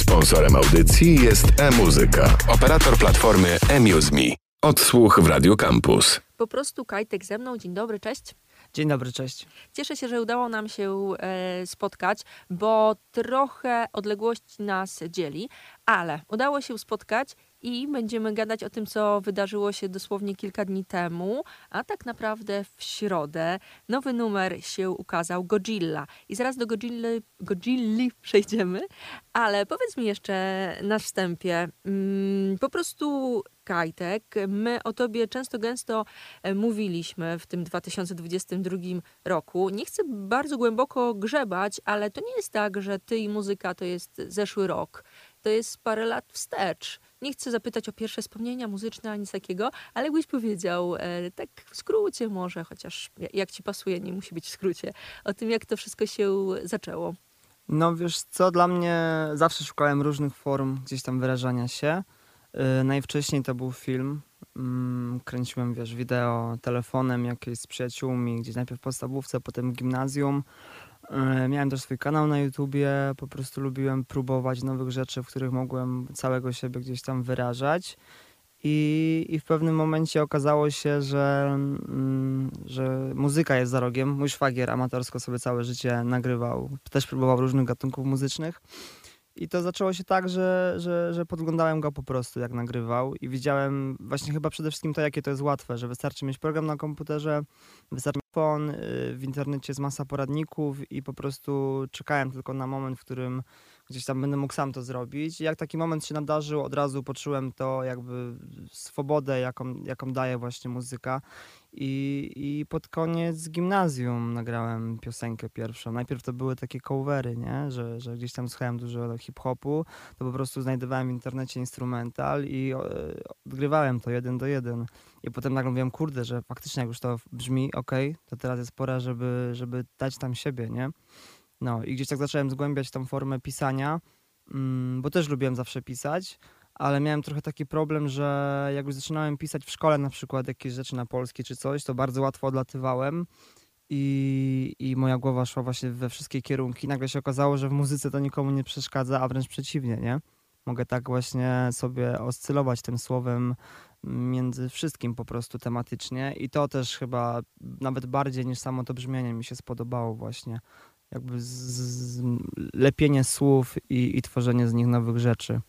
Sponsorem audycji jest e-muzyka, operator platformy eMuseMe. Odsłuch w Radio Campus. Po prostu Kajtek ze mną. Dzień dobry, cześć. Dzień dobry, cześć. Cieszę się, że udało nam się e, spotkać, bo trochę odległość nas dzieli, ale udało się spotkać i będziemy gadać o tym, co wydarzyło się dosłownie kilka dni temu, a tak naprawdę w środę nowy numer się ukazał, Godzilla. I zaraz do Godzilli, Godzilli przejdziemy, ale powiedz mi jeszcze na wstępie, mm, po prostu Kajtek, my o tobie często gęsto e, mówiliśmy w tym 2022 roku. Nie chcę bardzo głęboko grzebać, ale to nie jest tak, że ty i muzyka to jest zeszły rok. To jest parę lat wstecz. Nie chcę zapytać o pierwsze wspomnienia muzyczne ani takiego, ale jakbyś powiedział, e, tak w skrócie może, chociaż jak ci pasuje, nie musi być w skrócie, o tym, jak to wszystko się zaczęło. No wiesz co, dla mnie zawsze szukałem różnych form gdzieś tam wyrażania się. Yy, najwcześniej to był film. Yy, kręciłem, wiesz, wideo telefonem jakieś z przyjaciółmi, gdzieś najpierw w podstawówce, potem w gimnazjum. Yy, miałem też swój kanał na YouTubie, po prostu lubiłem próbować nowych rzeczy, w których mogłem całego siebie gdzieś tam wyrażać. I, I w pewnym momencie okazało się, że, mm, że muzyka jest za rogiem. Mój szwagier amatorsko sobie całe życie nagrywał, też próbował różnych gatunków muzycznych. I to zaczęło się tak, że, że, że podglądałem go po prostu, jak nagrywał, i widziałem właśnie chyba przede wszystkim to, jakie to jest łatwe, że wystarczy mieć program na komputerze, wystarczy telefon, y, w internecie jest masa poradników, i po prostu czekałem tylko na moment, w którym gdzieś tam będę mógł sam to zrobić. Jak taki moment się nadarzył, od razu poczułem to jakby swobodę, jaką, jaką daje właśnie muzyka. I, I pod koniec gimnazjum nagrałem piosenkę pierwszą. Najpierw to były takie covery, nie? Że, że gdzieś tam słuchałem dużo hip-hopu, to po prostu znajdowałem w internecie instrumental i e, odgrywałem to jeden do jeden. I potem nagle mówiłem, kurde, że faktycznie jak już to brzmi, ok, to teraz jest pora, żeby, żeby dać tam siebie, nie? No i gdzieś tak zacząłem zgłębiać tą formę pisania, mm, bo też lubiłem zawsze pisać, ale miałem trochę taki problem, że jak już zaczynałem pisać w szkole na przykład jakieś rzeczy na polski czy coś, to bardzo łatwo odlatywałem i, i moja głowa szła właśnie we wszystkie kierunki. Nagle się okazało, że w muzyce to nikomu nie przeszkadza, a wręcz przeciwnie, nie? Mogę tak właśnie sobie oscylować tym słowem między wszystkim po prostu tematycznie i to też chyba nawet bardziej niż samo to brzmienie mi się spodobało właśnie jakby z, z, lepienie słów i, i tworzenie z nich nowych rzeczy.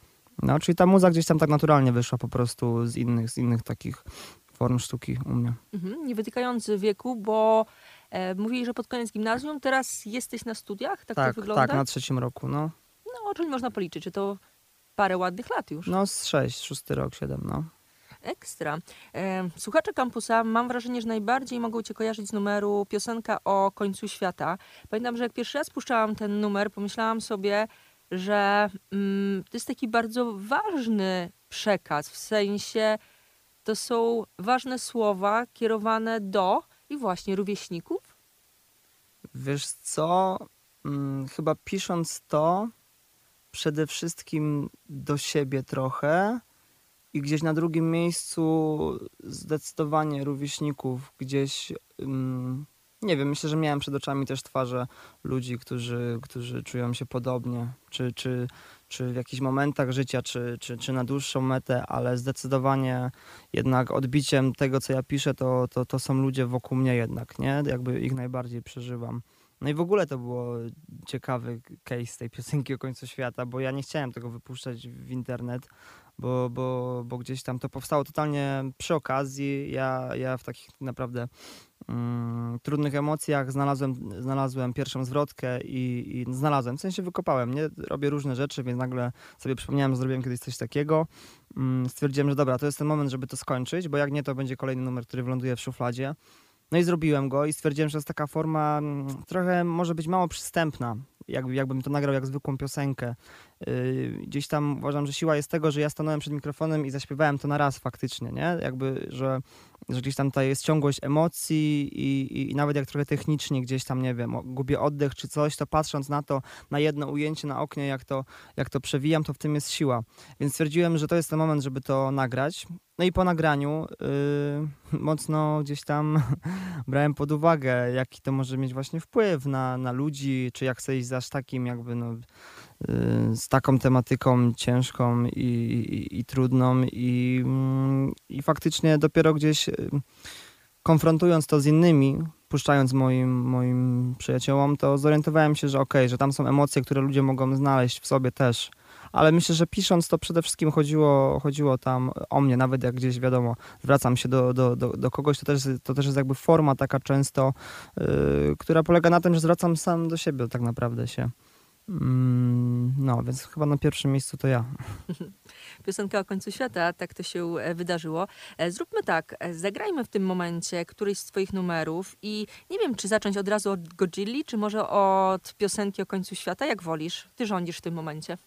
No, czyli ta muza gdzieś tam tak naturalnie wyszła po prostu z innych, z innych takich form sztuki u mnie. Mhm, nie wytykając wieku, bo e, mówili, że pod koniec gimnazjum, teraz jesteś na studiach, tak, tak to wygląda? Tak, na trzecim roku, no. No, czyli można policzyć, czy to parę ładnych lat już. No, z sześć, szósty rok, siedem, no. Ekstra. Słuchacze kampusa, mam wrażenie, że najbardziej mogą cię kojarzyć z numeru piosenka o końcu świata. Pamiętam, że jak pierwszy raz puszczałam ten numer, pomyślałam sobie, że mm, to jest taki bardzo ważny przekaz, w sensie to są ważne słowa kierowane do i właśnie rówieśników. Wiesz co, hmm, chyba pisząc to przede wszystkim do siebie trochę, i gdzieś na drugim miejscu zdecydowanie rówieśników, gdzieś nie wiem, myślę, że miałem przed oczami też twarze ludzi, którzy, którzy czują się podobnie, czy, czy, czy w jakichś momentach życia, czy, czy, czy na dłuższą metę, ale zdecydowanie jednak odbiciem tego, co ja piszę, to, to, to są ludzie wokół mnie jednak, nie? Jakby ich najbardziej przeżywam. No i w ogóle to było ciekawy case tej piosenki o końcu świata, bo ja nie chciałem tego wypuszczać w internet, bo, bo, bo gdzieś tam to powstało totalnie przy okazji. Ja, ja w takich naprawdę mm, trudnych emocjach znalazłem, znalazłem pierwszą zwrotkę i, i znalazłem, w sensie wykopałem, nie? Robię różne rzeczy, więc nagle sobie przypomniałem, że zrobiłem kiedyś coś takiego. Mm, stwierdziłem, że dobra, to jest ten moment, żeby to skończyć, bo jak nie, to będzie kolejny numer, który wyląduje w szufladzie. No i zrobiłem go i stwierdziłem, że jest taka forma mm, trochę może być mało przystępna, jakby, jakbym to nagrał jak zwykłą piosenkę. Yy, gdzieś tam uważam, że siła jest tego, że ja stanąłem przed mikrofonem i zaśpiewałem to na raz faktycznie, nie? Jakby, że, że gdzieś tam ta jest ciągłość emocji i, i, i, nawet jak trochę technicznie gdzieś tam, nie wiem, gubię oddech czy coś, to patrząc na to, na jedno ujęcie na oknie, jak to, jak to przewijam, to w tym jest siła. Więc stwierdziłem, że to jest ten moment, żeby to nagrać. No i po nagraniu yy, mocno gdzieś tam brałem pod uwagę, jaki to może mieć właśnie wpływ na, na ludzi, czy jak chcę iść takim jakby no, y, z taką tematyką ciężką i, i, i trudną i, mm, i faktycznie dopiero gdzieś y, konfrontując to z innymi, puszczając moim, moim przyjaciołom, to zorientowałem się, że okej, okay, że tam są emocje, które ludzie mogą znaleźć w sobie też. Ale myślę, że pisząc to przede wszystkim chodziło, chodziło tam o mnie, nawet jak gdzieś wiadomo, zwracam się do, do, do, do kogoś, to też, to też jest jakby forma taka często, yy, która polega na tym, że zwracam sam do siebie tak naprawdę się. Mm, no, więc chyba na pierwszym miejscu to ja. Piosenka o końcu świata, tak to się e, wydarzyło. E, zróbmy tak, e, zagrajmy w tym momencie któryś z twoich numerów i nie wiem, czy zacząć od razu od Godzilli, czy może od piosenki o końcu świata, jak wolisz. Ty rządzisz w tym momencie.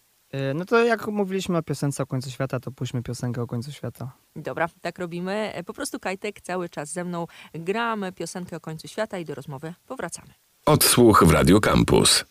No to jak mówiliśmy o piosence o końcu świata, to puśćmy piosenkę o końcu świata. Dobra, tak robimy. Po prostu Kajtek cały czas ze mną gramy piosenkę o końcu świata i do rozmowy powracamy. Odsłuch w Radio Campus.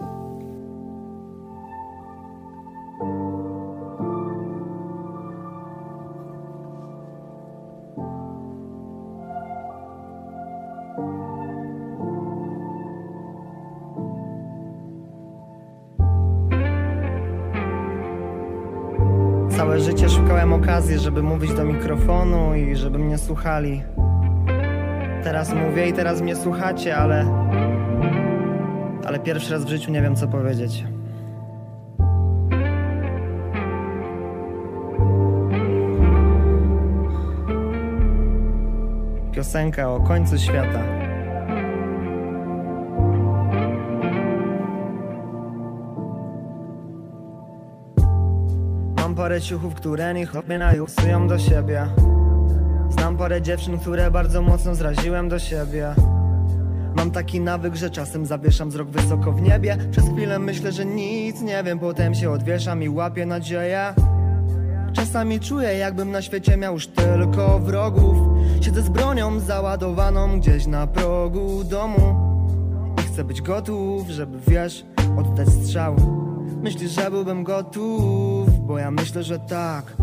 Życie szukałem okazji, żeby mówić do mikrofonu i żeby mnie słuchali. Teraz mówię i teraz mnie słuchacie, ale. Ale pierwszy raz w życiu nie wiem, co powiedzieć. Piosenka o końcu świata. Parę ciuchów, które nie chłopie najusują do siebie. Znam parę dziewczyn, które bardzo mocno zraziłem do siebie. Mam taki nawyk, że czasem zawieszam wzrok wysoko w niebie. Przez chwilę myślę, że nic nie wiem, potem się odwieszam i łapię nadzieję. Czasami czuję, jakbym na świecie miał już tylko wrogów. Siedzę z bronią załadowaną gdzieś na progu domu. I chcę być gotów, żeby wiesz, oddać strzał. Myślisz, że byłbym gotów? Bo ja myślę, że tak.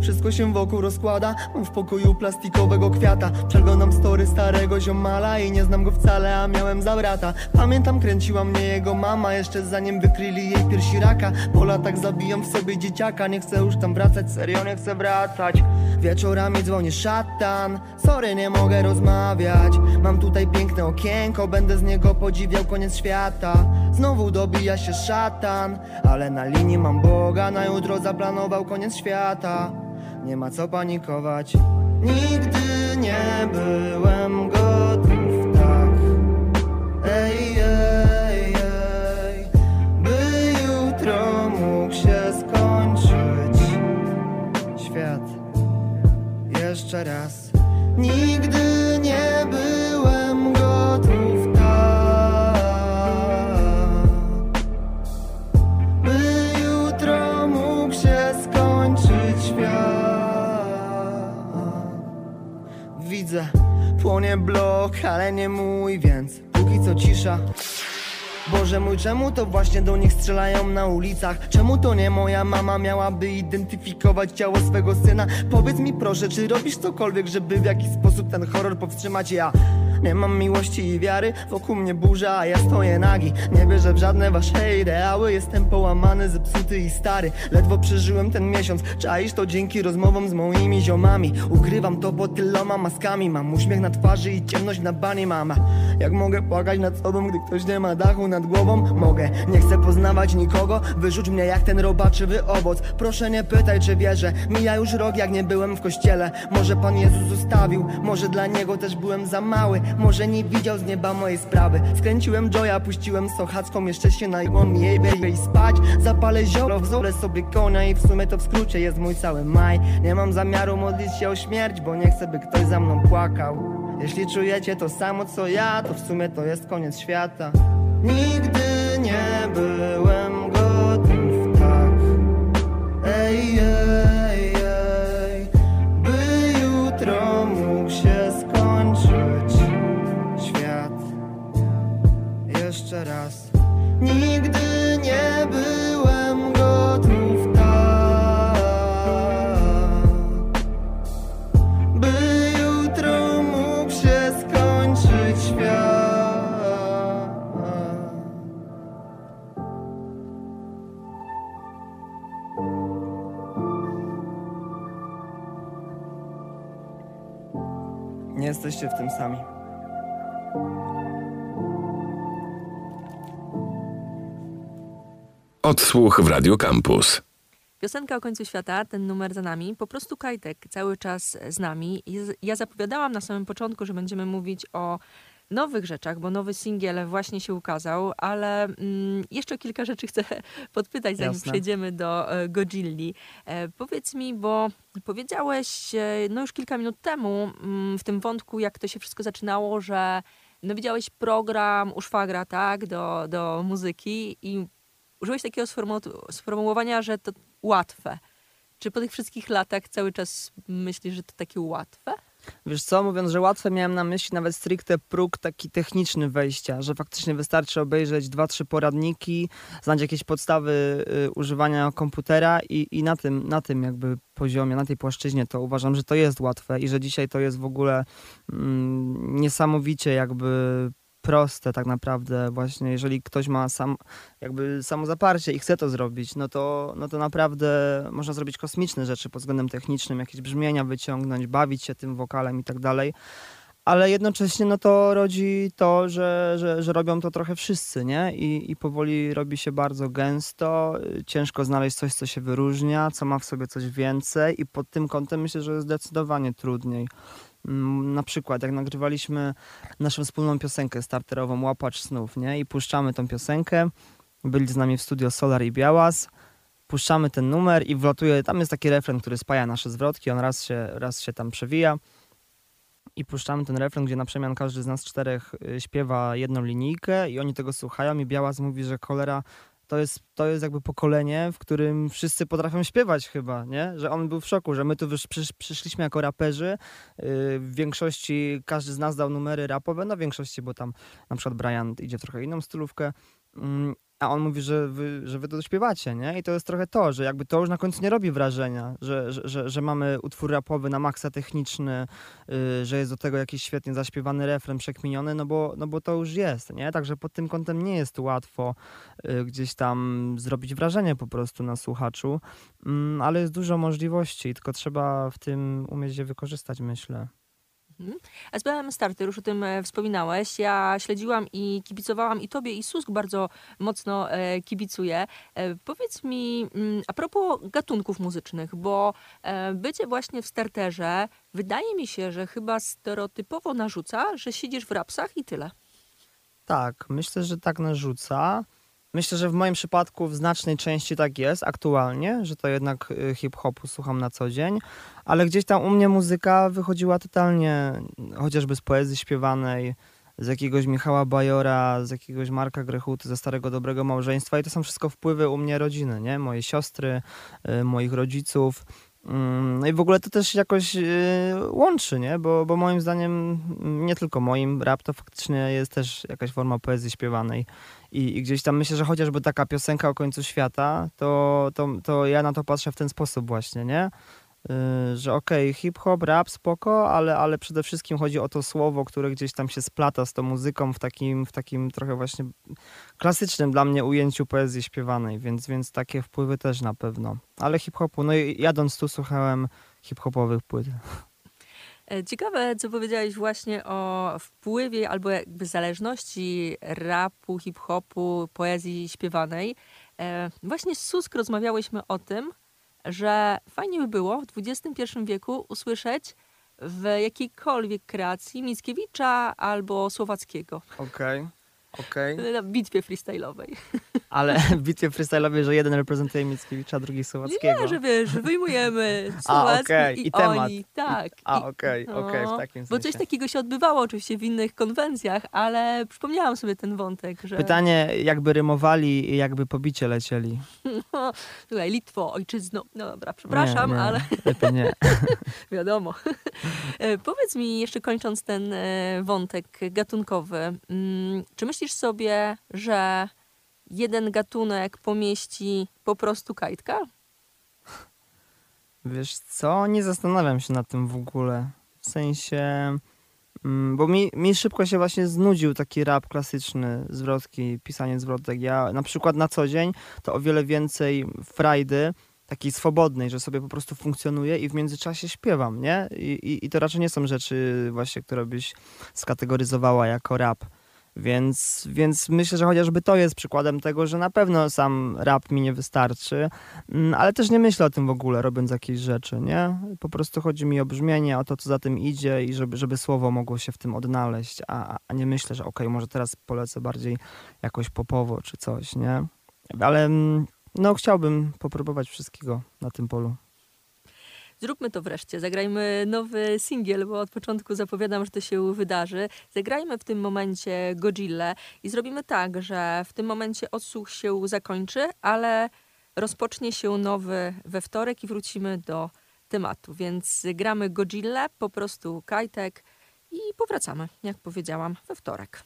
Wszystko się wokół rozkłada Mam w pokoju plastikowego kwiata. Przeglądam story starego ziomala I nie znam go wcale, a miałem za brata. Pamiętam kręciła mnie jego mama Jeszcze zanim wykryli jej piersi raka. Po latach zabijam w sobie dzieciaka Nie chcę już tam wracać, serio nie chcę wracać. Wieczorami dzwoni szatan Sorry, nie mogę rozmawiać. Mam tutaj piękne okienko Będę z niego podziwiał koniec świata Znowu dobija się szatan Ale na linii mam Boga. Na jutro zaplanował koniec świata. Nie ma co panikować. Nigdy nie byłem gotów tak. Ej, ej, ej By jutro mógł się skończyć Świat. Jeszcze raz. Nigdy widzę Płonie blok, ale nie mój, więc póki co cisza Boże mój, czemu to właśnie do nich strzelają na ulicach? Czemu to nie moja mama miałaby identyfikować ciało swego syna? Powiedz mi proszę, czy robisz cokolwiek, żeby w jakiś sposób ten horror powstrzymać? Ja nie mam miłości i wiary, wokół mnie burza, a ja stoję nagi. Nie wierzę w żadne wasze ideały, jestem połamany, zepsuty i stary. Ledwo przeżyłem ten miesiąc, czaisz to dzięki rozmowom z moimi ziomami. Ukrywam to pod tyloma maskami, mam uśmiech na twarzy i ciemność na bani mama. Jak mogę płakać nad sobą, gdy ktoś nie ma dachu nad głową? Mogę, nie chcę poznawać nikogo, wyrzuć mnie jak ten robaczywy owoc. Proszę nie pytaj czy wierzę, mija już rok jak nie byłem w kościele. Może Pan Jezus zostawił, może dla Niego też byłem za mały może nie widział z nieba mojej sprawy. Skręciłem Joya, puściłem sochacką Jeszcze się najmą jej baby spać. Zapalę zioro, wzorę sobie konia I w sumie to w skrócie jest mój cały maj. Nie mam zamiaru modlić się o śmierć Bo nie chcę by ktoś za mną płakał. Jeśli czujecie to samo co ja To w sumie to jest koniec świata. Nigdy nie byłem Odsłuch w Radio Campus. Piosenka o końcu świata, ten numer za nami, po prostu Kajtek cały czas z nami. Ja zapowiadałam na samym początku, że będziemy mówić o nowych rzeczach, bo nowy singiel właśnie się ukazał, ale mm, jeszcze kilka rzeczy chcę podpytać, zanim Jasne. przejdziemy do e, Godzilli. E, powiedz mi, bo powiedziałeś e, no już kilka minut temu mm, w tym wątku, jak to się wszystko zaczynało, że no widziałeś program u szwagra, tak, do, do muzyki i użyłeś takiego sformu- sformułowania, że to łatwe. Czy po tych wszystkich latach cały czas myślisz, że to takie łatwe? Wiesz co, mówiąc, że łatwe miałem na myśli nawet stricte próg taki techniczny wejścia, że faktycznie wystarczy obejrzeć dwa, trzy poradniki, znać jakieś podstawy y, używania komputera i, i na, tym, na tym jakby poziomie, na tej płaszczyźnie to uważam, że to jest łatwe i że dzisiaj to jest w ogóle mm, niesamowicie jakby proste tak naprawdę właśnie, jeżeli ktoś ma sam jakby samozaparcie i chce to zrobić, no to, no to naprawdę można zrobić kosmiczne rzeczy pod względem technicznym, jakieś brzmienia wyciągnąć, bawić się tym wokalem i tak dalej. Ale jednocześnie no to rodzi to, że, że, że robią to trochę wszyscy, nie? I, I powoli robi się bardzo gęsto, ciężko znaleźć coś, co się wyróżnia, co ma w sobie coś więcej i pod tym kątem myślę, że zdecydowanie trudniej. Na przykład, jak nagrywaliśmy naszą wspólną piosenkę starterową Łapacz Snów, nie? I puszczamy tą piosenkę, byli z nami w studio Solar i Białas, puszczamy ten numer i wlatuje, tam jest taki refren, który spaja nasze zwrotki, on raz się, raz się tam przewija. I puszczamy ten refren, gdzie na przemian każdy z nas czterech y, śpiewa jedną linijkę i oni tego słuchają i Białas mówi, że cholera to jest, to jest jakby pokolenie, w którym wszyscy potrafią śpiewać chyba, nie? Że on był w szoku, że my tu przysz, przyszliśmy jako raperzy, yy, w większości każdy z nas dał numery rapowe, no w większości, bo tam na przykład Brian idzie w trochę inną stylówkę, mm, a on mówi, że wy, że wy to śpiewacie, nie? I to jest trochę to, że jakby to już na końcu nie robi wrażenia, że, że, że, że mamy utwór rapowy na maksa techniczny, yy, że jest do tego jakiś świetnie zaśpiewany refren przekminiony, no bo, no bo to już jest, nie? Także pod tym kątem nie jest łatwo y, gdzieś tam zrobić wrażenie po prostu na słuchaczu, Mm, ale jest dużo możliwości, tylko trzeba w tym umieć je wykorzystać, myślę. SBM Starter, już o tym e, wspominałeś. Ja śledziłam i kibicowałam i tobie, i Susk bardzo mocno e, kibicuje. Powiedz mi, mm, a propos gatunków muzycznych, bo e, bycie właśnie w starterze, wydaje mi się, że chyba stereotypowo narzuca, że siedzisz w rapsach i tyle. Tak, myślę, że tak narzuca. Myślę, że w moim przypadku w znacznej części tak jest aktualnie, że to jednak y, hip-hopu słucham na co dzień, ale gdzieś tam u mnie muzyka wychodziła totalnie chociażby z poezji śpiewanej, z jakiegoś Michała Bajora, z jakiegoś Marka Grechuty, ze Starego Dobrego Małżeństwa i to są wszystko wpływy u mnie rodziny, nie? Mojej siostry, y, moich rodziców. Mm, No i w ogóle to też jakoś y, łączy, nie? Bo, bo moim zdaniem, mm, nie tylko moim, rap to faktycznie jest też jakaś forma poezji śpiewanej. I, I gdzieś tam myślę, że chociażby taka piosenka o końcu świata, to, to, to ja na to patrzę w ten sposób właśnie, nie? Y, że okej, hip-hop, rap, spoko, ale, ale przede wszystkim chodzi o to słowo, które gdzieś tam się splata z tą muzyką w takim, w takim trochę właśnie klasycznym dla mnie ujęciu poezji śpiewanej, więc, więc takie wpływy też na pewno. Ale hip-hopu, no i jadąc tu słuchałem hip-hopowych płyt. E, Ciekawe, co powiedziałeś właśnie o wpływie albo jakby zależności rapu, hip-hopu, poezji śpiewanej. E, Właśnie z Susk rozmawiałyśmy o tym, że fajnie by było w XXI wieku usłyszeć w jakiejkolwiek kreacji Mickiewicza albo Słowackiego. Okej, okej. na bitwie freestyle'owej. Ale w bitwie freestyle'owej, że jeden reprezentuje Mickiewicza, drugi Słowackiego. Nie, że wiesz, wyjmujemy Słowacki okej, i, i temat. oni. Tak. A, okej, okej, w no, takim Bo sensie. coś takiego się odbywało oczywiście w innych konwencjach, ale przypomniałam sobie ten wątek, że Pytanie, jakby rymowali i jakby pobicie lecieli. Słuchaj, Litwo, ojczyzno. No dobra, przepraszam, nie, nie, ale Lepiej nie. wiadomo. E, Powiedz mi, jeszcze kończąc ten e, wątek gatunkowy, mm, czy myślisz sobie, że jeden gatunek pomieści po prostu kajtka? Wiesz co, nie zastanawiam się nad tym w ogóle. W sensie, mm, bo mi, mi szybko się właśnie znudził taki rap klasyczny, zwrotki, pisanie zwrotek. Ja na przykład na co dzień to o wiele więcej frajdy, takiej swobodnej, że sobie po prostu funkcjonuję i w międzyczasie śpiewam, nie? I, i, i to raczej nie są rzeczy właśnie, które byś skategoryzowała jako rap. Więc, więc myślę, że chociażby to jest przykładem tego, że na pewno sam rap mi nie wystarczy, mm, ale też nie myślę o tym w ogóle, robiąc jakieś rzeczy, nie? Po prostu chodzi mi o brzmienie, o to, co za tym idzie i żeby, żeby słowo mogło się w tym odnaleźć, a, a nie myślę, że okej, okay, może teraz polecę bardziej jakoś popowo czy coś, nie? Ale mm, no chciałbym popróbować wszystkiego na tym polu. Zróbmy to wreszcie. Zagrajmy nowy singiel, bo od początku zapowiadam, że to się wydarzy. Zagrajmy w tym momencie Godzilla i zrobimy tak, że w tym momencie odsłuch się zakończy, ale rozpocznie się nowy we wtorek i wrócimy do tematu. Więc gramy Godzilla, po prostu kajtek i powracamy, jak powiedziałam, we wtorek.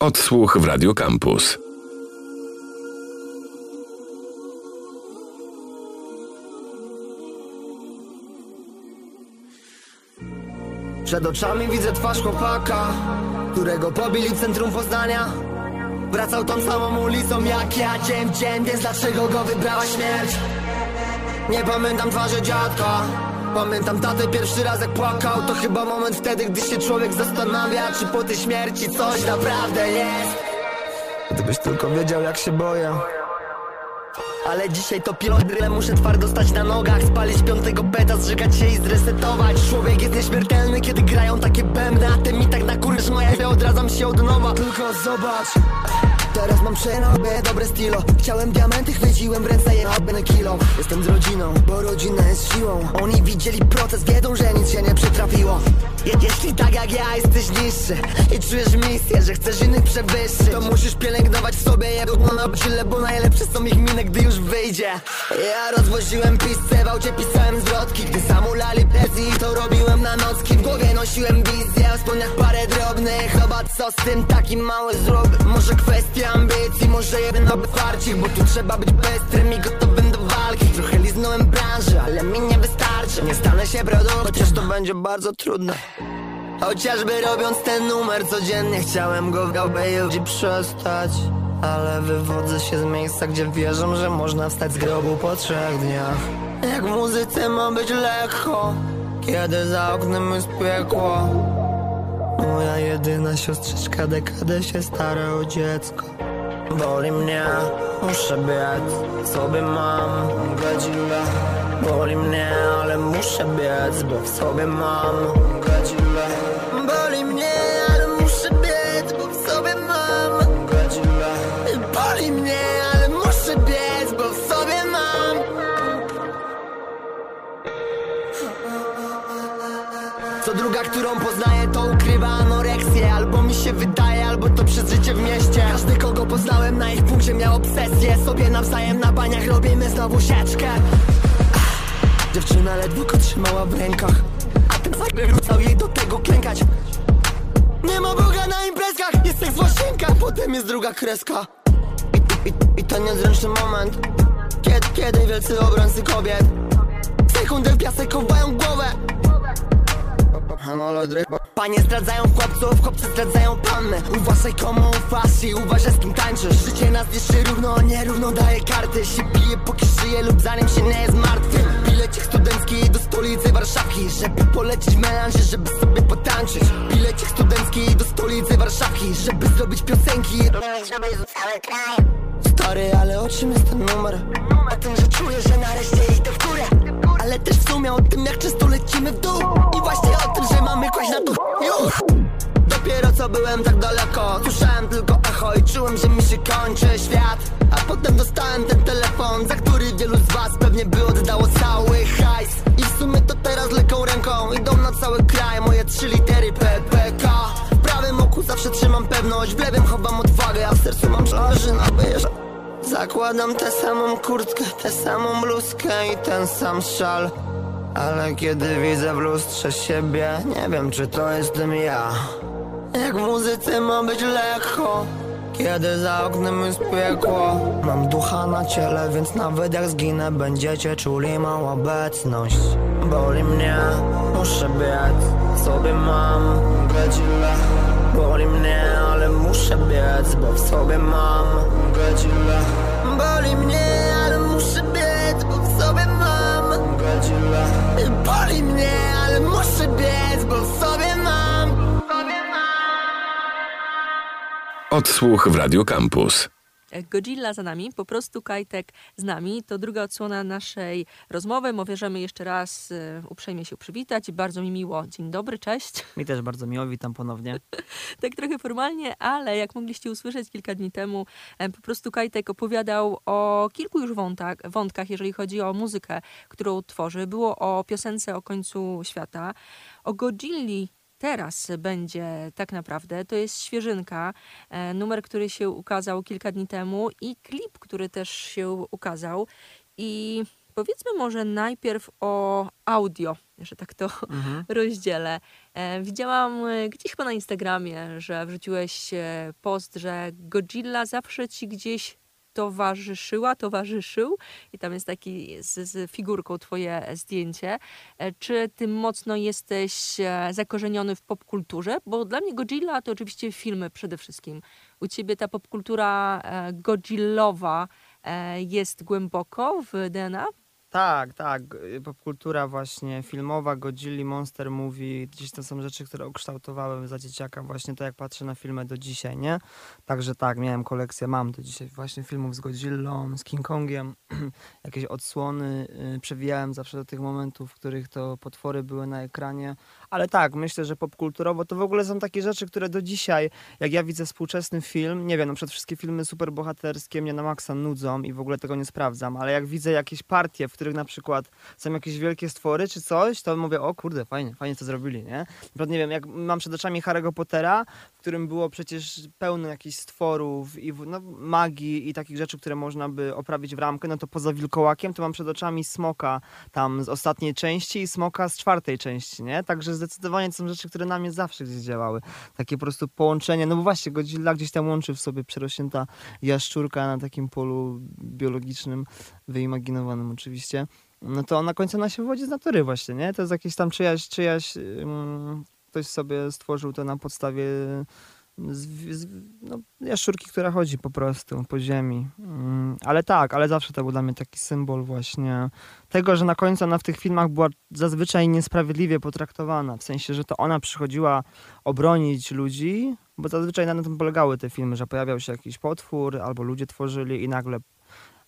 Odsłuch w Radio Campus. Przed oczami widzę twarz chłopaka Którego pobili w centrum Poznania. Wracał tą samą ulicą jak ja. W dzień Więc dlaczego go wybrała śmierć? Nie pamiętam twarzy dziadka. Pamiętam tatę pierwszy raz jak płakał. To chyba moment wtedy, gdy się człowiek zastanawia Czy po tej śmierci coś naprawdę jest. Gdybyś tylko wiedział jak się boję ale dzisiaj to pilodryle muszę twardo stać na nogach Spalić piątego beta, zrzekać się i zresetować. Człowiek jest nieśmiertelny, kiedy grają takie bębny A ty mi tak na kurz moja ja odradzam się od nowa. Tylko zobacz. Teraz mam przenowe, dobre stilo. Chciałem diamenty, chwyciłem w ręce jebany kilo. Jestem z rodziną, bo rodzina jest siłą. Oni widzieli proces, wiedzą, że nic się nie przytrafiło Je Jeśli tak jak ja jesteś niższy I czujesz misję, że chcesz innych przewyższyć To musisz pielęgnować w sobie jedno na brzyle Bo najlepsze są ich miny, gdy już wyjdzie. Ja rozwoziłem pisce, w aucie pisałem zwrotki Gdy samulali plecy i to robiłem na nocki. W głowie nosiłem wizję, w parę drobnych. Chyba co z tym taki mały zrób Może kwestia ambicji, może jeden obywarcich Bo tu trzeba być bystrym i gotowym do walki Trochę liznąłem branży, ale mi nie wystarczy. Nie stanę się produktem, chociaż to będzie bardzo trudne. Chociażby robiąc ten numer codziennie Chciałem go w gałbej przestać. Ale wywodzę się z miejsca, gdzie wierzę, że można wstać z grobu po trzech dniach. Jak w muzyce ma być lekko Kiedy za oknem jest piekło. Moja jedyna siostrzyczka dekadę się stara o dziecko Boli mnie, muszę biec, sobie mam? Godzinę Boli mnie, ale muszę biec, bo w sobie mam przez życie w mieście. Każdy, kogo poznałem na ich punkcie miał obsesję. Sobie nawzajem na baniach robimy znowu sieczkę. Dziewczyna ledwo go trzymała w rękach A ten zakry wrzucał jej do tego klękać. Nie ma Boga na imprezkach, jest jak złościnka Potem jest druga kreska. I, i, i ten niezręczny moment. Kiedy, kiedy wielcy obrońcy kobiet. Sekundę w piasek chowają głowę Panie zdradzają chłopców, chłopcy zdradzają panny. Uważaj komu ufasz i uważaj z kim tańczysz. Życie nas niszczy równo, nierówno daje karty. Się pije póki żyje lub zanim się nie jest martwy. Bilecik studencki do stolicy Warszawki. Żeby polecieć w melanży, żeby sobie potańczyć. Bilecik studencki do stolicy Warszawki. Żeby zrobić piosenki. Żeby cały kraj Stary, ale o czym jest ten numer? O tym, że czuję, że nareszcie idę w górę. Ale też w sumie o tym, jak często lecimy w dół. I właśnie o byłem tak daleko. Słyszałem tylko echo i czułem, że mi się kończy świat. A potem dostałem ten telefon, za który wielu z was pewnie by oddało cały hajs. I w sumie to teraz lekką ręką idą na cały kraj Moje trzy litery PPK W prawym oku zawsze trzymam pewność, w lewym chowam odwagę A w sercu mam żarzy na wyjeżdża Zakładam tę samą kurtkę, tę samą bluzkę i ten sam szal. Ale kiedy widzę w lustrze siebie, nie wiem czy to jestem ja jak w muzyce ma być lekko Kiedy za oknem jest piekło. Mam ducha na ciele, więc nawet jak zginę Będziecie czuli mą obecność. Boli mnie, muszę biec Sobie mam godzinę Boli mnie, ale muszę biec Bo w sobie mam godzinę Boli mnie, ale muszę biec Bo w sobie mam godzinę Boli mnie, ale muszę biec. Odsłuch w Radio Campus. Godzilla za nami, po prostu Kajtek z nami. To druga odsłona naszej rozmowy. Możemy jeszcze raz e, uprzejmie się przywitać. Bardzo mi miło. Dzień dobry, cześć. Mi też bardzo miło, witam ponownie. tak trochę formalnie, ale jak mogliście usłyszeć kilka dni temu, e, po prostu Kajtek opowiadał o kilku już wątkach, wątkach, jeżeli chodzi o muzykę, którą tworzy. Było o piosence o końcu świata, o Godzilli teraz będzie tak naprawdę. To jest świeżynka, e, numer, który się ukazał kilka dni temu i klip, który też się ukazał. I powiedzmy może najpierw o audio, że tak to mhm. rozdzielę. E, widziałam e, gdzieś chyba na Instagramie, że wrzuciłeś post, że Godzilla zawsze ci gdzieś towarzyszyła, towarzyszył i tam jest taki z, z, figurką twoje zdjęcie. E, czy ty mocno jesteś e, zakorzeniony w popkulturze? Bo dla mnie Godzilla to oczywiście filmy przede wszystkim. U ciebie ta popkultura e, godzillowa jest głęboko w DNA? Tak, tak. Popkultura właśnie filmowa, Godzilla, Monster Movie, gdzieś to są rzeczy, które ukształtowały za dzieciaka właśnie to, jak patrzę na filmy do dzisiaj, nie? Także tak, miałem kolekcję, mam do dzisiaj właśnie filmów z Godzillą, z King Kongiem, jakieś odsłony, yy, przewijałem zawsze do tych momentów, w których to potwory były na ekranie, ale tak, myślę, że popkulturowo to w ogóle są takie rzeczy, które do dzisiaj, jak ja widzę współczesny film, nie wiem, no przed wszystkie filmy superbohaterskie mnie na maksa nudzą i w ogóle tego nie sprawdzam, ale jak widzę jakieś partie, w których na przykład są jakieś wielkie stwory czy coś, to mówię, o kurde, fajnie, fajnie to zrobili, nie? Na nie wiem, jak mam przed oczami Harry'ego Pottera, w którym było przecież pełno jakichś stworów i no, magii i takich rzeczy, które można by oprawić w ramkę, no to poza wilkołakiem to mam przed oczami smoka tam z ostatniej części i smoka z czwartej części, nie? Także zdecydowanie to są rzeczy, które na mnie zawsze gdzieś działały. Takie po prostu połączenie, no bo właśnie Godzilla gdzieś tam łączy w sobie przerośnięta jaszczurka na takim polu biologicznym, wyimaginowanym oczywiście no to na końcu ona się wywodzi z natury właśnie, nie? To jest jakieś tam czyjaś, czyjaś um, ktoś sobie stworzył to na podstawie z, z, no, jaszczurki, która chodzi po prostu po ziemi. Um, ale tak, ale zawsze to był dla mnie taki symbol właśnie tego, że na końcu ona w tych filmach była zazwyczaj niesprawiedliwie potraktowana. W sensie, że to ona przychodziła obronić ludzi, bo zazwyczaj na tym polegały te filmy, że pojawiał się jakiś potwór albo ludzie tworzyli i nagle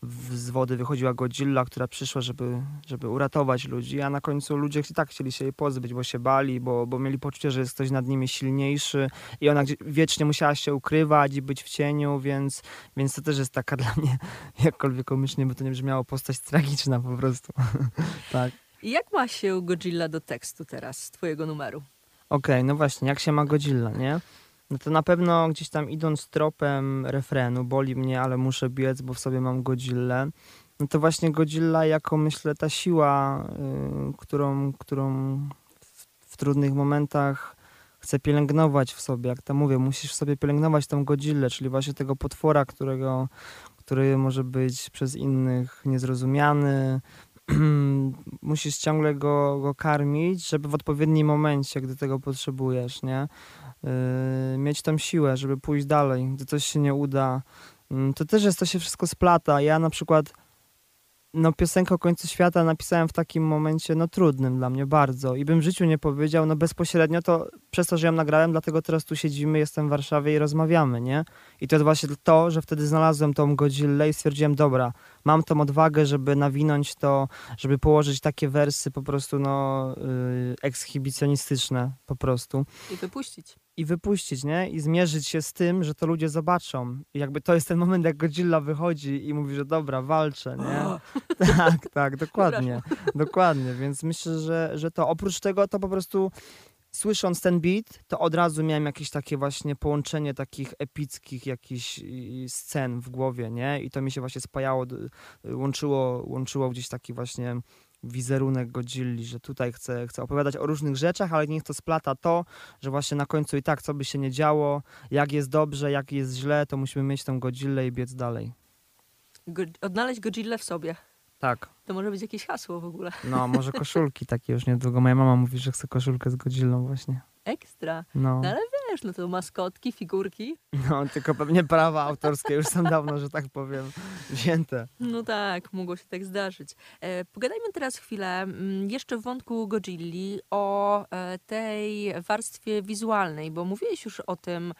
z wody wychodziła Godzilla, która przyszła, żeby, żeby uratować ludzi, a na końcu ludzie i tak chcieli się jej pozbyć, bo się bali, bo, bo mieli poczucie, że jest ktoś nad nimi silniejszy i ona wiecznie musiała się ukrywać i być w cieniu, więc, więc to też jest taka dla mnie, jakkolwiek komicznie by to nie brzmiało, postać tragiczna po prostu. tak. Jak ma się Godzilla do tekstu teraz, z twojego numeru? Okej, okay, no właśnie, jak się ma Godzilla, nie? No to na pewno gdzieś tam idąc tropem refrenu, boli mnie, ale muszę biec, bo w sobie mam Godzillę, no to właśnie Godzilla jako myślę ta siła, yy, którą, którą w, w, trudnych momentach chcę pielęgnować w sobie. Jak to mówię, musisz w sobie pielęgnować tą Godzillę, czyli właśnie tego potwora, którego, który może być przez innych niezrozumiany, musisz ciągle go, go karmić, żeby w odpowiednim momencie, gdy tego potrzebujesz, nie? Yy, mieć tą siłę, żeby pójść dalej, gdy coś się nie uda. Yy, to też jest, to się wszystko splata. Ja na przykład no piosenkę o końcu świata napisałem w takim momencie, no trudnym dla mnie bardzo i bym w życiu nie powiedział, no bezpośrednio to przez to, że ją nagrałem, dlatego teraz tu siedzimy, jestem w Warszawie i rozmawiamy, nie? I to jest właśnie to, że wtedy znalazłem tą Godzillę i stwierdziłem, dobra, mam tą odwagę, żeby nawinąć to, żeby położyć takie wersy po prostu, no, yy, ekshibicjonistyczne po prostu. I wypuścić i wypuścić, nie? I zmierzyć się z tym, że to ludzie zobaczą. I jakby to jest ten moment, jak Godzilla wychodzi i mówi, że dobra, walczę, nie? tak, tak, dokładnie. dokładnie, więc myślę, że, że to oprócz tego to po prostu słysząc ten beat, to od razu miałem jakieś takie właśnie połączenie takich epickich jakichś scen w głowie, nie? I to mi się właśnie spajało, łączyło, łączyło gdzieś taki właśnie wizerunek Godzilli, że tutaj chcę, chcę opowiadać o różnych rzeczach, ale niech to splata to, że właśnie na końcu i tak, co by się nie działo, jak jest dobrze, jak jest źle, to musimy mieć tą Godzillę i biec dalej. Go odnaleźć Godzillę w sobie. Tak. To może być jakieś hasło w ogóle. No, może koszulki takie już niedługo. Moja mama mówi, że chce koszulkę z Godzillą właśnie. Ekstra. No. no ale wiesz, no to maskotki, figurki. No, tylko pewnie prawa autorskie już są dawno, że tak powiem, wzięte. No tak, mogło się tak zdarzyć. E, pogadajmy teraz chwilę mm, jeszcze w wątku Godzilli o e, tej warstwie wizualnej, bo mówiłeś już o tym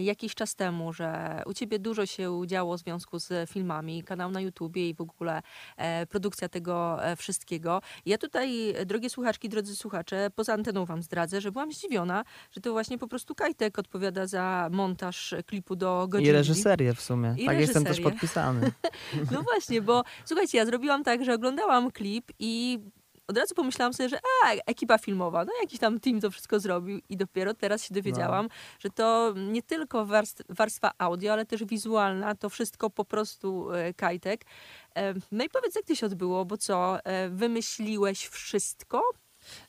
jakiś czas temu, że u ciebie dużo się działo w związku z filmami, kanał na YouTubie i w ogóle e, produkcja tego e, wszystkiego. Ja tutaj, e, drogie słuchaczki, drodzy słuchacze, poza anteną wam zdradzę, że byłam zdziwiona, że to właśnie po prostu Kajtek odpowiada za montaż klipu do Godzilli. I reżyserię w sumie. I tak jestem też reżyserię. podpisany. No właśnie, bo słuchajcie, ja zrobiłam tak, że oglądałam klip i od razu pomyślałam sobie, że a, ekipa filmowa, no jakiś tam team to wszystko zrobił i dopiero teraz się dowiedziałam, że to nie tylko warst- warstwa audio, ale też wizualna, to wszystko po prostu e, Kajtek. E, no i powiedz, jak to się odbyło, bo co, e, wymyśliłeś wszystko?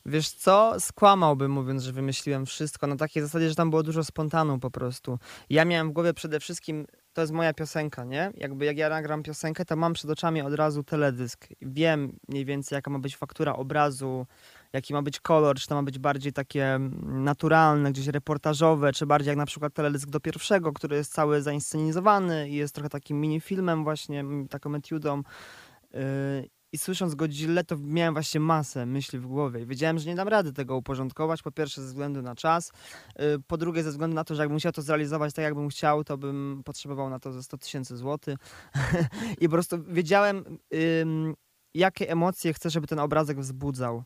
Wiesz co? Skłamałbym mówiąc, że wymyśliłem wszystko na takiej zasadzie, że tam było dużo spontanu po prostu. Ja miałem w głowie przede wszystkim, to jest moja piosenka, nie? Jakby jak ja nagram piosenkę, to mam przed oczami od razu teledysk. Wiem mniej więcej jaka ma być faktura obrazu, jaki ma być kolor, czy to ma być bardziej takie mm, naturalne, gdzieś reportażowe, czy bardziej jak na przykład teledysk do pierwszego, który jest cały zainscenizowany i jest trochę takim minifilmem właśnie, mm, taką etiudą. I słysząc Godzilla, to miałem właśnie masę myśli w głowie. I wiedziałem, że nie dam rady tego uporządkować. Po pierwsze ze względu na czas. y, Po drugie ze względu na to, że jakbym chciał to zrealizować tak, jakbym chciał, to bym potrzebował na to ze 100 tysięcy złotych. I po prostu wiedziałem, jakie emocje chcę, żeby ten obrazek wzbudzał.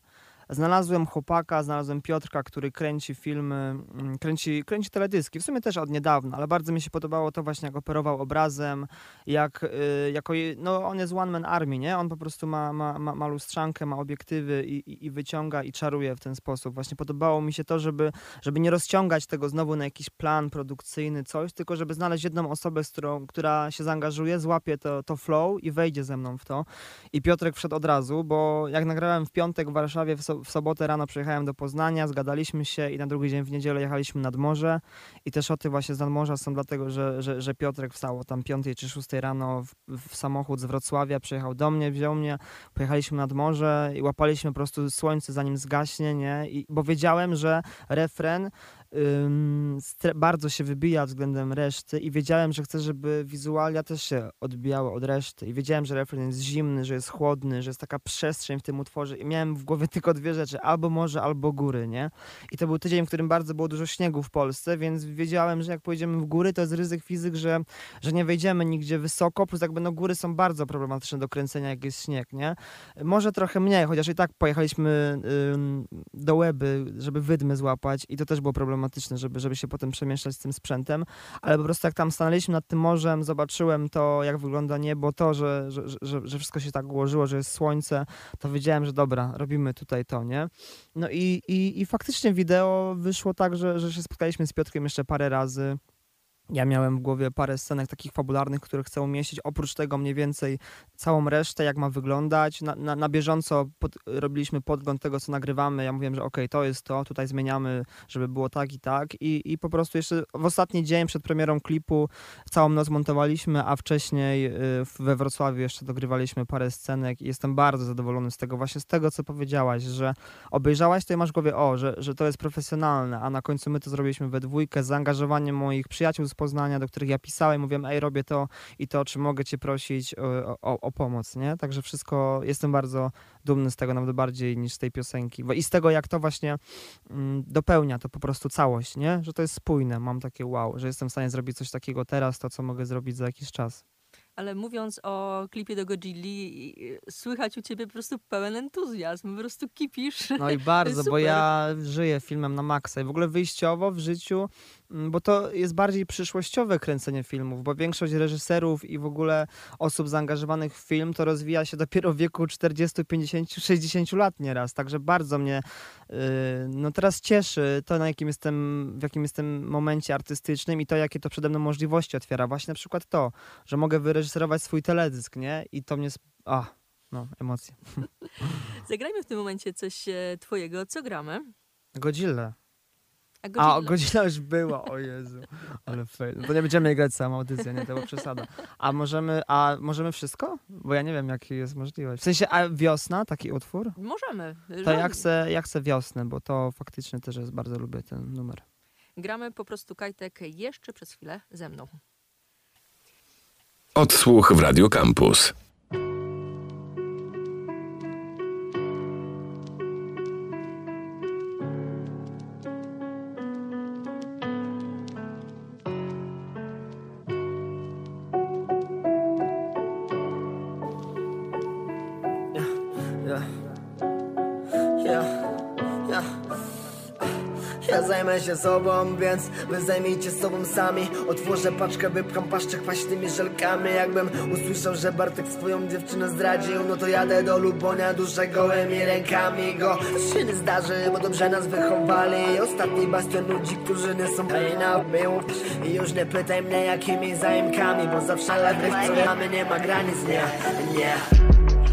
Znalazłem chłopaka, znalazłem Piotrka, który kręci filmy, mm, kręci, kręci teledyski. W sumie też od niedawna, ale bardzo mi się podobało to właśnie, jak operował obrazem, jak y, jako, no on jest one man army, nie? On po prostu ma, ma, ma, ma lustrzankę, ma obiektywy i, i, i wyciąga i czaruje w ten sposób. Właśnie podobało mi się to, żeby, żeby nie rozciągać tego znowu na jakiś plan produkcyjny, coś, tylko żeby znaleźć jedną osobę, z którą, która się zaangażuje, złapie to, to flow i wejdzie ze mną w to. I Piotrek wszedł od razu, bo jak nagrałem w piątek w Warszawie, w, so, w sobotę rano przyjechałem do Poznania, zgadaliśmy się i na drugi dzień w niedzielę jechaliśmy nad morze. I te szoty właśnie z nadmorza są dlatego, że, że, że Piotrek wstał tam 5 czy 6 rano w, w samochód z Wrocławia, przyjechał do mnie, wziął mnie, pojechaliśmy nad morze i łapaliśmy po prostu słońce zanim zgaśnie, nie? I, bo wiedziałem, że refren bardzo się wybija względem reszty i wiedziałem, że chcę, żeby wizualia też się odbijały od reszty i wiedziałem, że refren jest zimny, że jest chłodny, że jest taka przestrzeń w tym utworze i miałem w głowie tylko dwie rzeczy, albo morze, albo góry, nie? I to był tydzień, w którym bardzo było dużo śniegu w Polsce, więc wiedziałem, że jak pojedziemy w góry, to jest ryzyk fizyk, że, że nie wejdziemy nigdzie wysoko, plus jakby no góry są bardzo problematyczne do kręcenia, jak jest śnieg, nie? Może trochę mniej, chociaż i tak pojechaliśmy ym, do Łeby, żeby wydmy złapać i to też było problematyczne, żeby, żeby się potem przemieszczać z tym sprzętem, ale po prostu jak tam stanęliśmy nad tym morzem, zobaczyłem to, jak wygląda niebo, to, że, że, że, że wszystko się tak ułożyło, że jest słońce, to wiedziałem, że dobra, robimy tutaj to, nie? No i, i, i faktycznie wideo wyszło tak, że, że się spotkaliśmy z Piotrkiem jeszcze parę razy. Ja miałem w głowie parę scenek takich fabularnych, które chcę umieścić. Oprócz tego mniej więcej całą resztę, jak ma wyglądać. Na, na, na bieżąco pod, robiliśmy podgląd tego, co nagrywamy. Ja mówiłem, że okej, to jest to, tutaj zmieniamy, żeby było tak i tak. I, I po prostu jeszcze w ostatni dzień przed premierą klipu całą noc montowaliśmy, a wcześniej y, we Wrocławiu jeszcze dogrywaliśmy parę scenek i jestem bardzo zadowolony z tego, właśnie z tego, co powiedziałaś, że obejrzałaś to i masz w głowie, o, że, że to jest profesjonalne, a na końcu my to zrobiliśmy we dwójkę z zaangażowaniem moich przyjaciół z Poznania, do których ja pisałem, mówiłem, ej, robię to i to, czy mogę cię prosić o, o, o pomoc, nie? Także wszystko, jestem bardzo dumny z tego, nawet bardziej niż z tej piosenki. I z tego, jak to właśnie mm, dopełnia to po prostu całość, nie? Że to jest spójne, mam takie wow, że jestem w stanie zrobić coś takiego teraz, to co mogę zrobić za jakiś czas. Ale mówiąc o klipie do Godzilli, y, słychać u ciebie po prostu pełen entuzjazm, po prostu kipisz. No i bardzo, bo ja żyję filmem na maksa i w ogóle wyjściowo w życiu, bo to jest bardziej przyszłościowe kręcenie filmów, bo większość reżyserów i w ogóle osób zaangażowanych w film to rozwija się dopiero w wieku 40, 50, 60 lat nieraz, także bardzo mnie yy, no teraz cieszy to, na jakim jestem, w jakim jestem momencie artystycznym i to, jakie to przede mną możliwości otwiera. Właśnie na przykład to, że mogę wyreżyserować swój teledysk, nie? I to mnie... A, no, emocje. Zagrajmy w tym momencie coś e, twojego. Co gramy? Godzilla. A A, Godzilla. godzina już była, o Jezu. Ale fail. To nie będziemy grać całą audycję, nie? To była przesada. A możemy, a możemy wszystko? Bo ja nie wiem, jaki jest możliwość. W sensie, a wiosna, taki utwór? Możemy. To ja chcę, ja chcę wiosnę, bo to faktycznie też jest, bardzo lubię ten numer. Gramy po prostu Kajtek jeszcze przez chwilę ze mną. Odsłuch w Radio Campus. Zajmę się sobą, więc wy zajmijcie sobą sami. Otworzę paczkę, wypcham paszczę kwaśnymi żelkami. Jakbym usłyszał, że Bartek swoją dziewczynę zdradził No to jadę do Lubonia, duszę gołymi rękami Go. Się nie zdarzy, bo dobrze nas wychowali. Ostatni bastion ludzi, którzy nie są hej na był I już nie pytaj mnie jakimi zaimkami Bo zawsze lewych, co mamy, nie ma granic, nie, nie.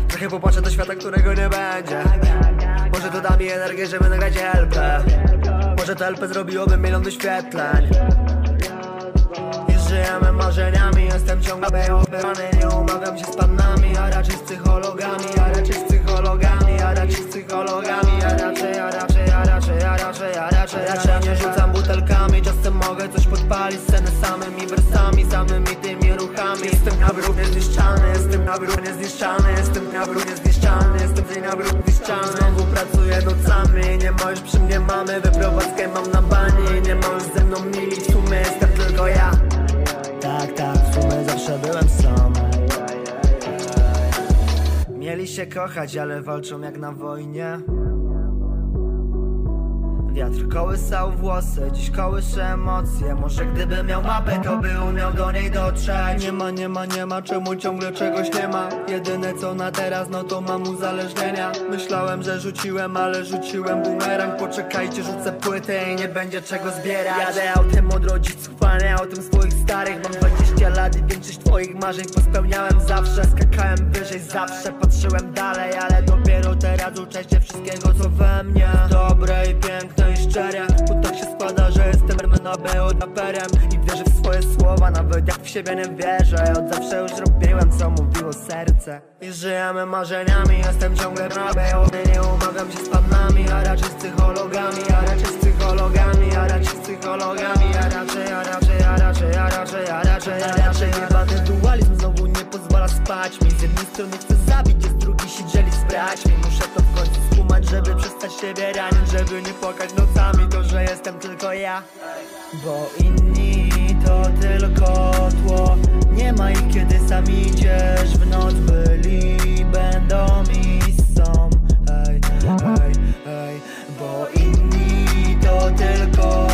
Trochę popatrzę do świata, którego nie będzie. Może to da mi energię, żeby nagrać LP Może to LP zrobiłoby milion wyświetleń. Żyjemy marzeniami Jestem ciągle beopierany Nie umawiam się z panami A raczej z psychologami A raczej z psychologami A raczej z psychologami A raczej, a raczej, a raczej, a raczej, a raczej Raczej. Nie rzucam butelkami Czasem mogę coś podpalić Scenę samymi wersami Samymi tymi ruchami. Jestem na brud niezniszczalny Jestem na brud niezniszczalny Jestem na brud niezniszczalny Jestem dzień na brud niezniszczalny Znowu pracuję nocami Nie ma już przy mnie mamy. Wyprowadzkę mam na bani Nie ma już ze mną mili W sumie jestem tylko ja. Tak, tak, w sumie zawsze byłem sam. Mieli się kochać, ale walczą jak na wojnie Wiatr. Kołysał włosy, dziś kołysze emocje. Może gdyby miał mapę, to by umiał do niej dotrzeć. Nie ma, nie ma, nie ma, czemu ciągle czegoś nie ma? Jedyne co na teraz, no to mam uzależnienia. Myślałem, że rzuciłem, ale rzuciłem bumerang. Poczekajcie, rzucę płytę i nie będzie czego zbierać. Jadę autem od rodziców, a nie autem swoich starych. Mam 20 lat i większość twoich marzeń pospełniałem zawsze. Skakałem wyżej zawsze, patrzyłem dalej Ale dopiero teraz uczę się wszystkiego co we mnie. Dobre i piękne szczere Bo tak się składa, że jestem RMNB od raperem I wierzę w swoje słowa, nawet jak w siebie nie wierzę. Od zawsze już robiłem co mówiło serce. I żyjemy marzeniami, jestem ciągle rabę Nie umawiam się z panami, a raczej z psychologami A raczej z psychologami, a raczej z psychologami A raczej, a raczej, a raczej, a raczej, a raczej, a raczej. Jebany dualizm znowu nie pozwala spać mi. Z jednej strony chcę zabić, a z drugiej się dzielić z braćmi. Muszę to w końcu żeby przestać siebie ranić Żeby nie płakać nocami, to że jestem tylko ja. Bo inni to tylko tło. Nie ma ich kiedy sam idziesz w noc Byli, będą i są. Hej, hej, hej Bo inni to tylko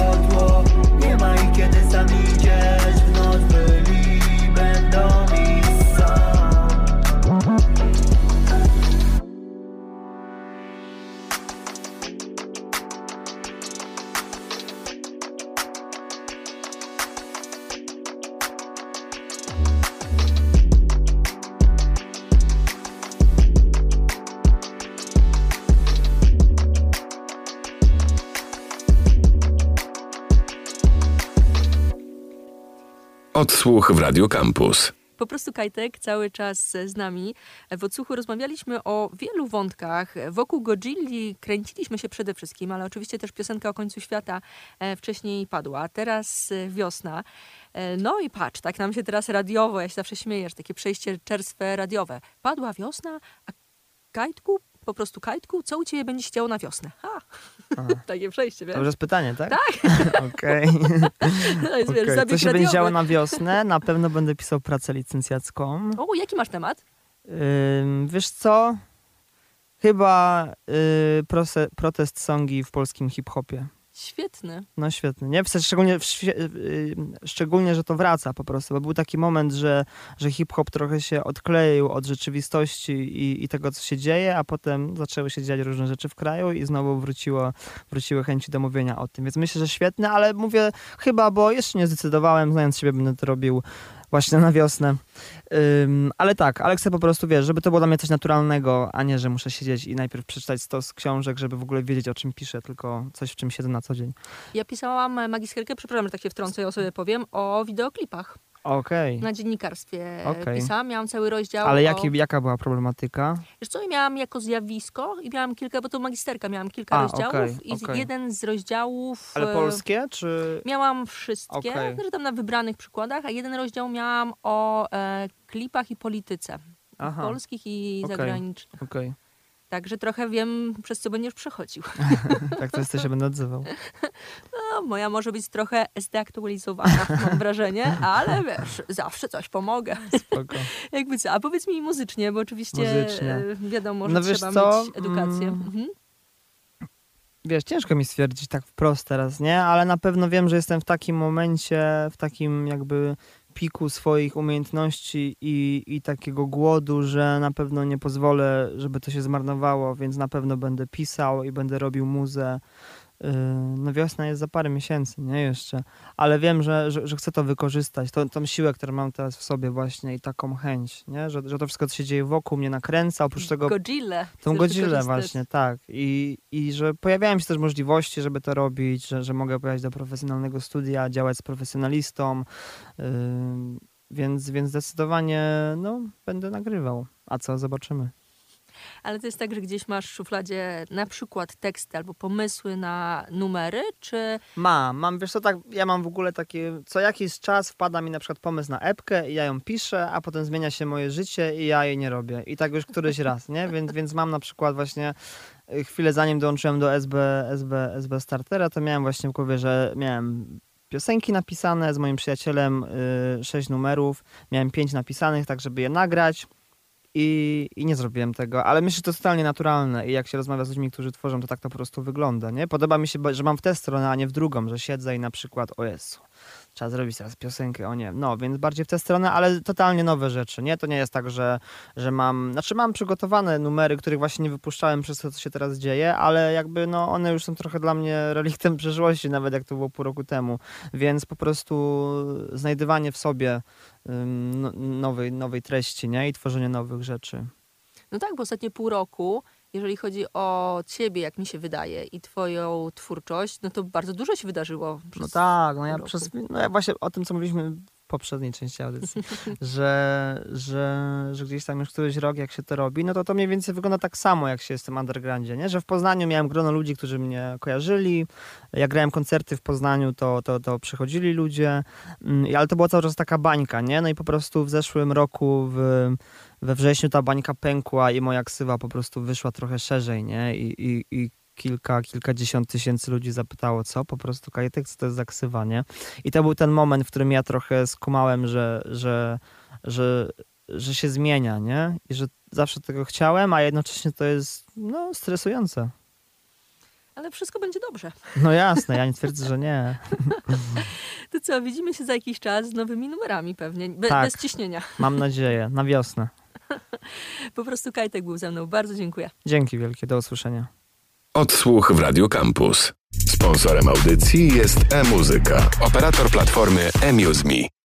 Odsłuch w Radio Campus. Po prostu Kajtek cały czas z nami. W odsłuchu rozmawialiśmy o wielu wątkach. Wokół Godzilli kręciliśmy się przede wszystkim, ale oczywiście też piosenka o końcu świata e, wcześniej padła. Teraz e, wiosna. E, No i patrz, tak nam się teraz radiowo, ja się zawsze śmieję, że takie przejście czerstwe radiowe. Padła wiosna, a Kajtku, po prostu Kajtku, co u ciebie będzie się działo na wiosnę? Ha! Takie przejście, wiesz? To już jest pytanie, tak? Tak, Okej. wiesz, Okej. Co się będzie działo na wiosnę? Na pewno będę pisał pracę licencjacką. O, jaki masz temat? Ym, wiesz co? Chyba y, protest songi w polskim hip-hopie. Świetny. No świetnie, nie? W sensie szczególnie, w, świe- y, szczególnie, że to wraca po prostu, bo był taki moment, że, że hip-hop trochę się odkleił od rzeczywistości i, i tego, co się dzieje, a potem zaczęły się dziać różne rzeczy w kraju i znowu wróciło, wróciły chęci do mówienia o tym. Więc myślę, że świetne, ale mówię chyba, bo jeszcze nie zdecydowałem, znając siebie, będę to robił właśnie na wiosnę. Ym, ale tak, ale chcę po prostu, wiesz, żeby to było dla mnie coś naturalnego, a nie, że muszę siedzieć i najpierw przeczytać stos książek, żeby w ogóle wiedzieć, o czym piszę, tylko coś, w czym siedzę na co dzień. Ja pisałam magisterkę, przepraszam, że tak się wtrącę, ja sobie powiem, o wideoklipach. Okej. Na dziennikarstwie Okej. pisałam, miałam cały rozdział Ale o... jaki, jaka była problematyka? Wiesz co, miałam jako zjawisko i miałam kilka, bo to magisterka, miałam kilka A, rozdziałów okej, i z- okej. jeden z rozdziałów... Ale e, polskie, czy... Miałam wszystkie, Okej. okay. tam na wybranych przykładach, a jeden rozdział miałam o e, klipach i polityce. Aha. Polskich i Okej. zagranicznych. Okej, Także trochę wiem, przez co będziesz przechodził. tak to jest, to się będę odzywał. No, moja może być trochę zdeaktualizowana, mam wrażenie, ale wiesz, zawsze coś pomogę. Spoko. Jakby co, a powiedz mi muzycznie, bo oczywiście Muzycznie. e, wiadomo, że No trzeba co? mieć edukację. Mm. Mhm. Wiesz, ciężko mi stwierdzić tak wprost teraz, nie? Ale na pewno wiem, że jestem w takim momencie, w takim jakby piku swoich umiejętności i, i takiego głodu, że na pewno nie pozwolę, żeby to się zmarnowało, więc na pewno będę pisał i będę robił muzę. Yy, No wiosna jest za parę miesięcy, nie jeszcze, ale wiem, że, że, że chcę to wykorzystać, tą, tą siłę, którą mam teraz w sobie właśnie i taką chęć, nie? Że, że to wszystko, co się dzieje wokół mnie nakręca, oprócz tego Godzilla. Tą wykorzystać. właśnie, tak. I, I że pojawiają się też możliwości, żeby to robić, że, że mogę pojechać do profesjonalnego studia, działać z profesjonalistą, yy, więc, więc zdecydowanie no, będę nagrywał. A co, zobaczymy. Ale to jest tak, że gdzieś masz w szufladzie na przykład teksty albo pomysły na numery, czy Mam, mam, wiesz co, tak, ja mam w ogóle takie, co jakiś czas wpada mi na przykład pomysł na epkę i ja ją piszę, a potem zmienia się moje życie i ja jej nie robię. I tak już któryś raz, nie? Więc, więc mam na przykład właśnie y, chwilę zanim dołączyłem do SB, SB, SB Startera, to miałem właśnie w głowie, że miałem piosenki napisane z moim przyjacielem, y, sześć numerów, miałem pięć napisanych, tak żeby je nagrać. I, I nie zrobiłem tego, ale myślę, że to totalnie naturalne i jak się rozmawia z ludźmi, którzy tworzą, to tak to po prostu wygląda, nie? Podoba mi się, że mam w tę stronę, a nie w drugą, że siedzę i na przykład, o Jezu, trzeba zrobić teraz piosenkę, o nie, no, więc bardziej w tę stronę, ale totalnie nowe rzeczy, nie? To nie jest tak, że, że mam, znaczy mam przygotowane numery, których właśnie nie wypuszczałem przez to, co się teraz dzieje, ale jakby, no, one już są trochę dla mnie reliktem przeszłości, nawet jak to było pół roku temu, więc po prostu znajdywanie w sobie no- nowej, nowej treści, nie? I tworzenie nowych rzeczy. No tak, bo ostatnie pół roku, jeżeli chodzi o ciebie, jak mi się wydaje, i twoją twórczość, no to bardzo dużo się wydarzyło. No tak, no ja przez, no ja właśnie o tym, co mówiliśmy poprzedniej części audycji, że, że, że gdzieś tam już któryś rok, jak się to robi, no to to mniej więcej wygląda tak samo, jak się jest w tym undergroundzie, nie? Że w Poznaniu miałem grono ludzi, którzy mnie kojarzyli, jak grałem koncerty w Poznaniu, to, to, to przychodzili ludzie, mm, ale to była cały czas taka bańka, nie? No i po prostu w zeszłym roku, w, we wrześniu ta bańka pękła i moja ksywa po prostu wyszła trochę szerzej, nie? I, i, i kilka, kilkadziesiąt tysięcy ludzi zapytało, co? Po prostu Kajetek, co to jest za ksywa, nie? I to był ten moment, w którym ja trochę skumałem, że, że, że, że się zmienia, nie? I że zawsze tego chciałem, a jednocześnie to jest, no, stresujące. Ale wszystko będzie dobrze. No jasne, ja nie twierdzę, że nie. To co, widzimy się za jakiś czas z nowymi numerami pewnie, be, Tak. bez ciśnienia. Mam nadzieję, na wiosnę. Po prostu Kajtek był ze mną. Bardzo dziękuję. Dzięki wielkie, do usłyszenia. Odsłuch w Radio Campus. Sponsorem audycji jest e-muzyka, operator platformy eMuseMe.